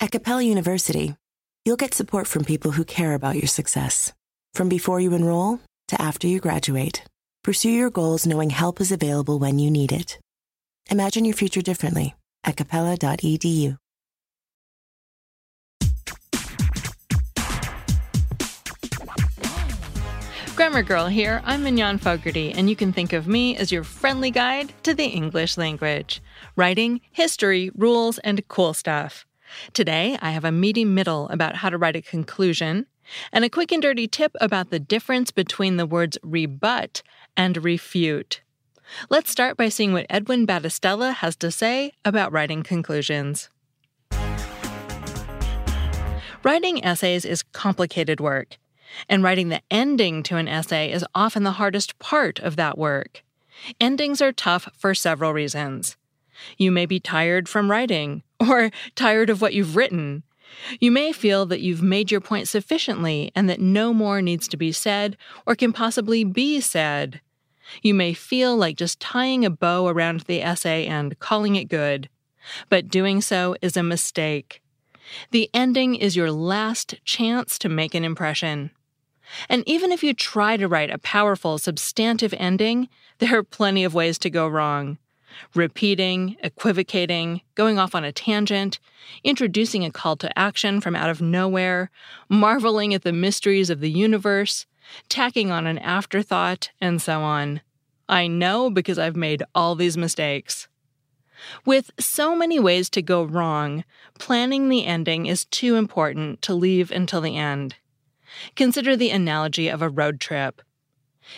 At Capella University, you'll get support from people who care about your success. From before you enroll to after you graduate, pursue your goals knowing help is available when you need it. Imagine your future differently at capella.edu. Grammar Girl here. I'm Mignon Fogarty, and you can think of me as your friendly guide to the English language writing, history, rules, and cool stuff. Today, I have a meaty middle about how to write a conclusion, and a quick and dirty tip about the difference between the words rebut and refute. Let's start by seeing what Edwin Battistella has to say about writing conclusions. Writing essays is complicated work, and writing the ending to an essay is often the hardest part of that work. Endings are tough for several reasons. You may be tired from writing, or tired of what you've written. You may feel that you've made your point sufficiently and that no more needs to be said or can possibly be said. You may feel like just tying a bow around the essay and calling it good, but doing so is a mistake. The ending is your last chance to make an impression. And even if you try to write a powerful, substantive ending, there are plenty of ways to go wrong. Repeating, equivocating, going off on a tangent, introducing a call to action from out of nowhere, marveling at the mysteries of the universe, tacking on an afterthought, and so on. I know because I've made all these mistakes. With so many ways to go wrong, planning the ending is too important to leave until the end. Consider the analogy of a road trip.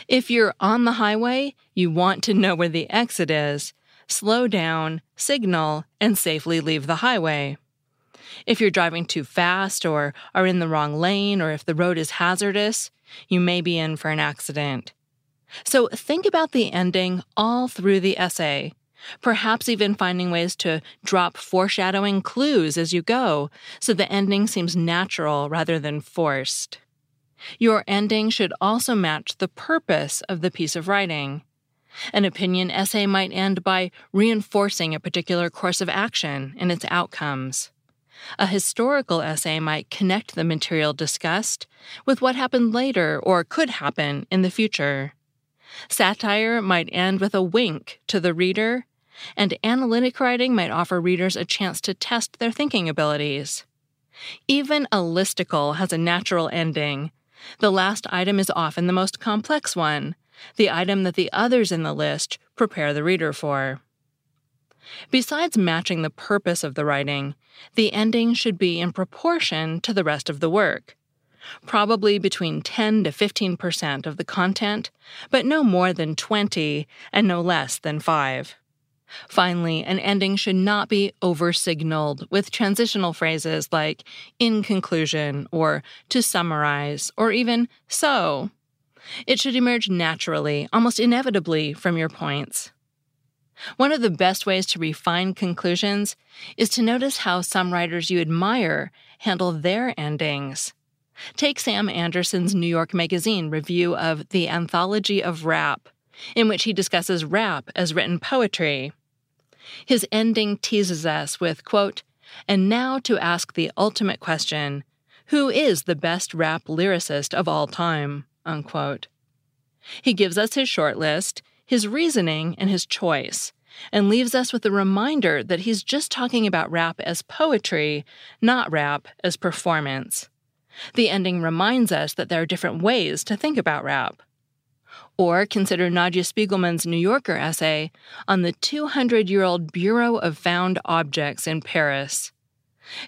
If you're on the highway, you want to know where the exit is. Slow down, signal, and safely leave the highway. If you're driving too fast or are in the wrong lane or if the road is hazardous, you may be in for an accident. So think about the ending all through the essay, perhaps even finding ways to drop foreshadowing clues as you go so the ending seems natural rather than forced. Your ending should also match the purpose of the piece of writing. An opinion essay might end by reinforcing a particular course of action and its outcomes. A historical essay might connect the material discussed with what happened later or could happen in the future. Satire might end with a wink to the reader, and analytic writing might offer readers a chance to test their thinking abilities. Even a listicle has a natural ending. The last item is often the most complex one, the item that the others in the list prepare the reader for. Besides matching the purpose of the writing, the ending should be in proportion to the rest of the work. Probably between 10 to 15% of the content, but no more than 20 and no less than 5. Finally, an ending should not be over signaled with transitional phrases like in conclusion or to summarize or even so. It should emerge naturally, almost inevitably, from your points. One of the best ways to refine conclusions is to notice how some writers you admire handle their endings. Take Sam Anderson's New York Magazine review of The Anthology of Rap, in which he discusses rap as written poetry. His ending teases us with, quote, and now to ask the ultimate question who is the best rap lyricist of all time? Unquote. He gives us his short list, his reasoning, and his choice, and leaves us with a reminder that he's just talking about rap as poetry, not rap as performance. The ending reminds us that there are different ways to think about rap. Or consider Nadja Spiegelman's New Yorker essay on the 200 year old Bureau of Found Objects in Paris.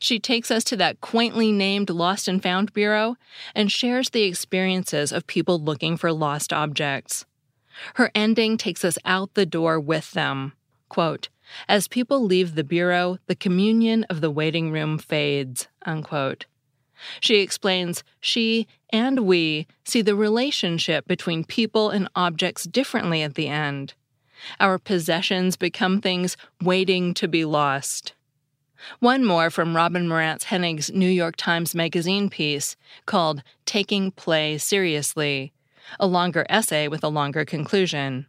She takes us to that quaintly named Lost and Found Bureau and shares the experiences of people looking for lost objects. Her ending takes us out the door with them. Quote, As people leave the bureau, the communion of the waiting room fades. Unquote. She explains she and we see the relationship between people and objects differently at the end. Our possessions become things waiting to be lost. One more from Robin Marantz Hennig's New York Times Magazine piece called Taking Play Seriously, a longer essay with a longer conclusion.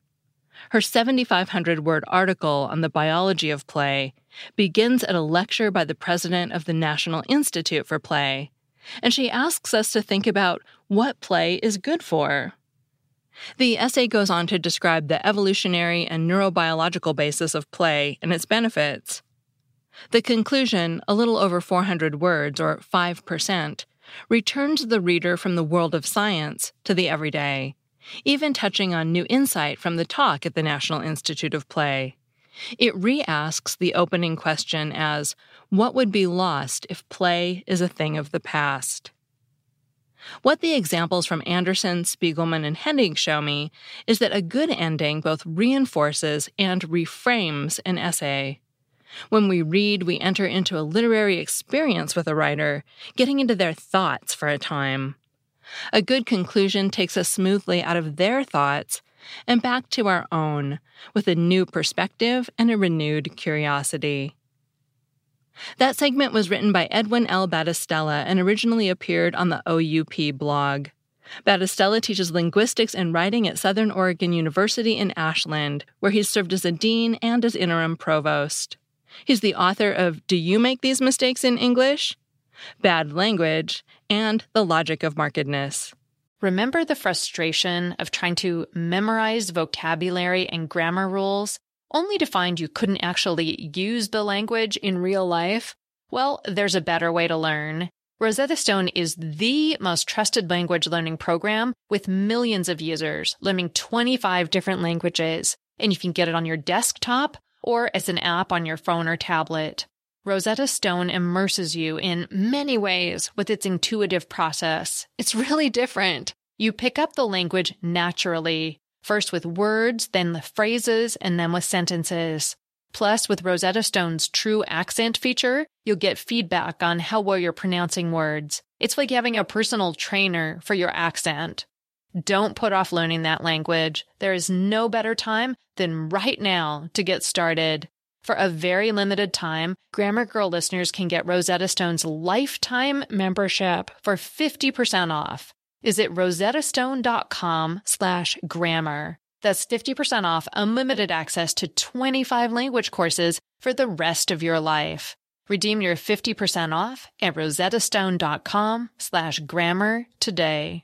Her 7,500 word article on the biology of play begins at a lecture by the president of the National Institute for Play, and she asks us to think about what play is good for. The essay goes on to describe the evolutionary and neurobiological basis of play and its benefits. The conclusion, a little over 400 words, or 5%, returns the reader from the world of science to the everyday, even touching on new insight from the talk at the National Institute of Play. It re asks the opening question as What would be lost if play is a thing of the past? What the examples from Anderson, Spiegelman, and Hennig show me is that a good ending both reinforces and reframes an essay. When we read, we enter into a literary experience with a writer, getting into their thoughts for a time. A good conclusion takes us smoothly out of their thoughts and back to our own with a new perspective and a renewed curiosity. That segment was written by Edwin L. Battistella and originally appeared on the OUP blog. Battistella teaches linguistics and writing at Southern Oregon University in Ashland, where he's served as a dean and as interim provost. He's the author of Do You Make These Mistakes in English? Bad Language, and The Logic of Markedness. Remember the frustration of trying to memorize vocabulary and grammar rules only to find you couldn't actually use the language in real life? Well, there's a better way to learn. Rosetta Stone is the most trusted language learning program with millions of users learning 25 different languages, and you can get it on your desktop or as an app on your phone or tablet. Rosetta Stone immerses you in many ways with its intuitive process. It's really different. You pick up the language naturally, first with words, then the phrases, and then with sentences. Plus, with Rosetta Stone's true accent feature, you'll get feedback on how well you're pronouncing words. It's like having a personal trainer for your accent. Don't put off learning that language. There is no better time than right now to get started. For a very limited time, Grammar Girl listeners can get Rosetta Stone's lifetime membership for 50% off. Visit rosettastone.com slash grammar. That's 50% off unlimited access to 25 language courses for the rest of your life. Redeem your 50% off at rosettastone.com slash grammar today.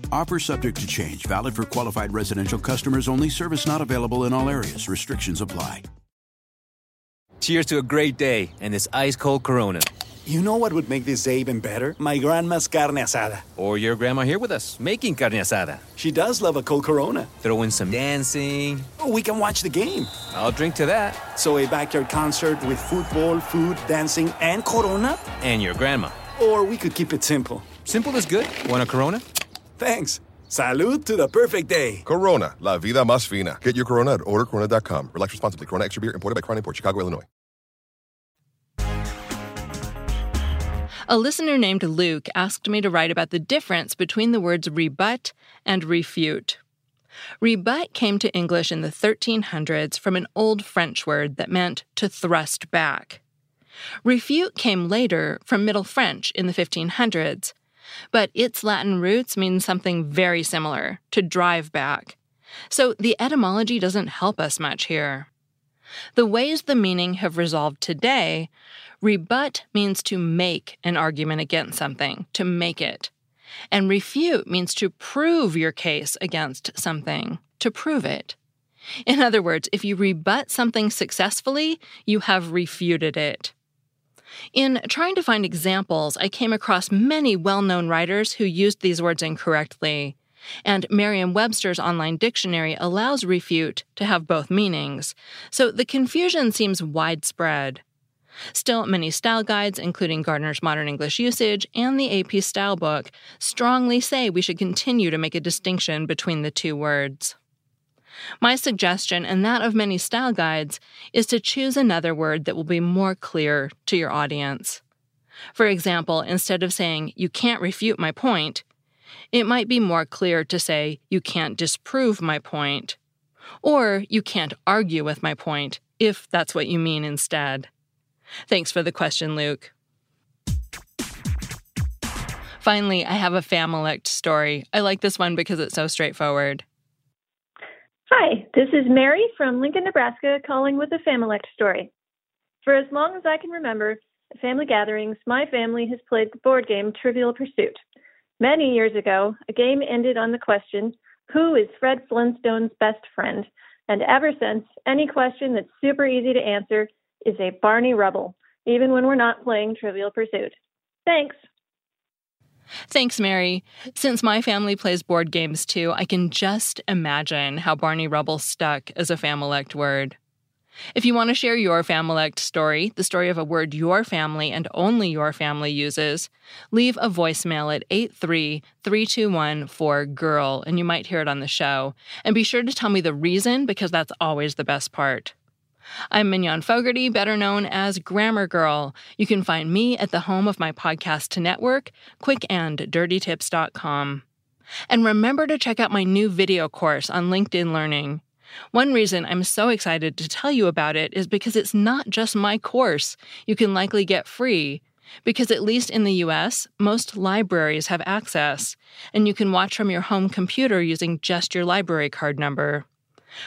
Offer subject to change, valid for qualified residential customers only, service not available in all areas. Restrictions apply. Cheers to a great day and this ice cold Corona. You know what would make this day even better? My grandma's carne asada. Or your grandma here with us, making carne asada. She does love a cold Corona. Throw in some dancing. Oh, we can watch the game. I'll drink to that. So a backyard concert with football, food, dancing, and Corona? And your grandma. Or we could keep it simple. Simple is good. Want a Corona? Thanks. Salud to the perfect day. Corona, la vida más fina. Get your Corona at ordercorona.com. Relax responsibly. Corona Extra Beer imported by Crown Port, Chicago, Illinois. A listener named Luke asked me to write about the difference between the words rebut and refute. Rebut came to English in the 1300s from an old French word that meant to thrust back. Refute came later from Middle French in the 1500s, but its Latin roots mean something very similar to drive back. So the etymology doesn't help us much here. The ways the meaning have resolved today Rebut means to make an argument against something, to make it. And refute means to prove your case against something, to prove it. In other words, if you rebut something successfully, you have refuted it. In trying to find examples, I came across many well known writers who used these words incorrectly. And Merriam Webster's online dictionary allows refute to have both meanings, so the confusion seems widespread. Still, many style guides, including Garner's Modern English Usage and the AP Style Book, strongly say we should continue to make a distinction between the two words. My suggestion, and that of many style guides, is to choose another word that will be more clear to your audience. For example, instead of saying, you can't refute my point, it might be more clear to say, you can't disprove my point. Or you can't argue with my point, if that's what you mean instead. Thanks for the question, Luke. Finally, I have a Familect story. I like this one because it's so straightforward. Hi, this is Mary from Lincoln, Nebraska, calling with a Familect story. For as long as I can remember, at family gatherings, my family has played the board game Trivial Pursuit. Many years ago, a game ended on the question, Who is Fred Flintstone's best friend? And ever since, any question that's super easy to answer is a Barney Rubble, even when we're not playing Trivial Pursuit. Thanks. Thanks, Mary. Since my family plays board games too, I can just imagine how Barney Rubble stuck as a Familect word. If you want to share your Familect story, the story of a word your family and only your family uses, leave a voicemail at 83321 for girl and you might hear it on the show. And be sure to tell me the reason because that's always the best part. I'm Mignon Fogarty, better known as Grammar Girl. You can find me at the home of my podcast to network, quickanddirtytips.com. And remember to check out my new video course on LinkedIn Learning. One reason I'm so excited to tell you about it is because it's not just my course you can likely get free. Because at least in the US, most libraries have access, and you can watch from your home computer using just your library card number.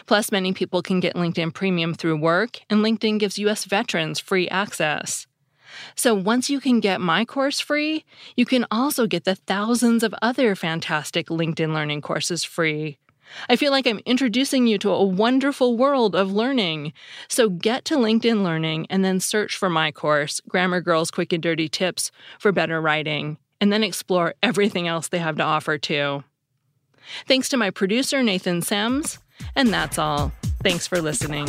Plus, many people can get LinkedIn Premium through work, and LinkedIn gives US veterans free access. So once you can get my course free, you can also get the thousands of other fantastic LinkedIn Learning courses free. I feel like I'm introducing you to a wonderful world of learning. So get to LinkedIn Learning and then search for my course, Grammar Girls Quick and Dirty Tips for Better Writing, and then explore everything else they have to offer too. Thanks to my producer, Nathan Semes. And that's all. Thanks for listening.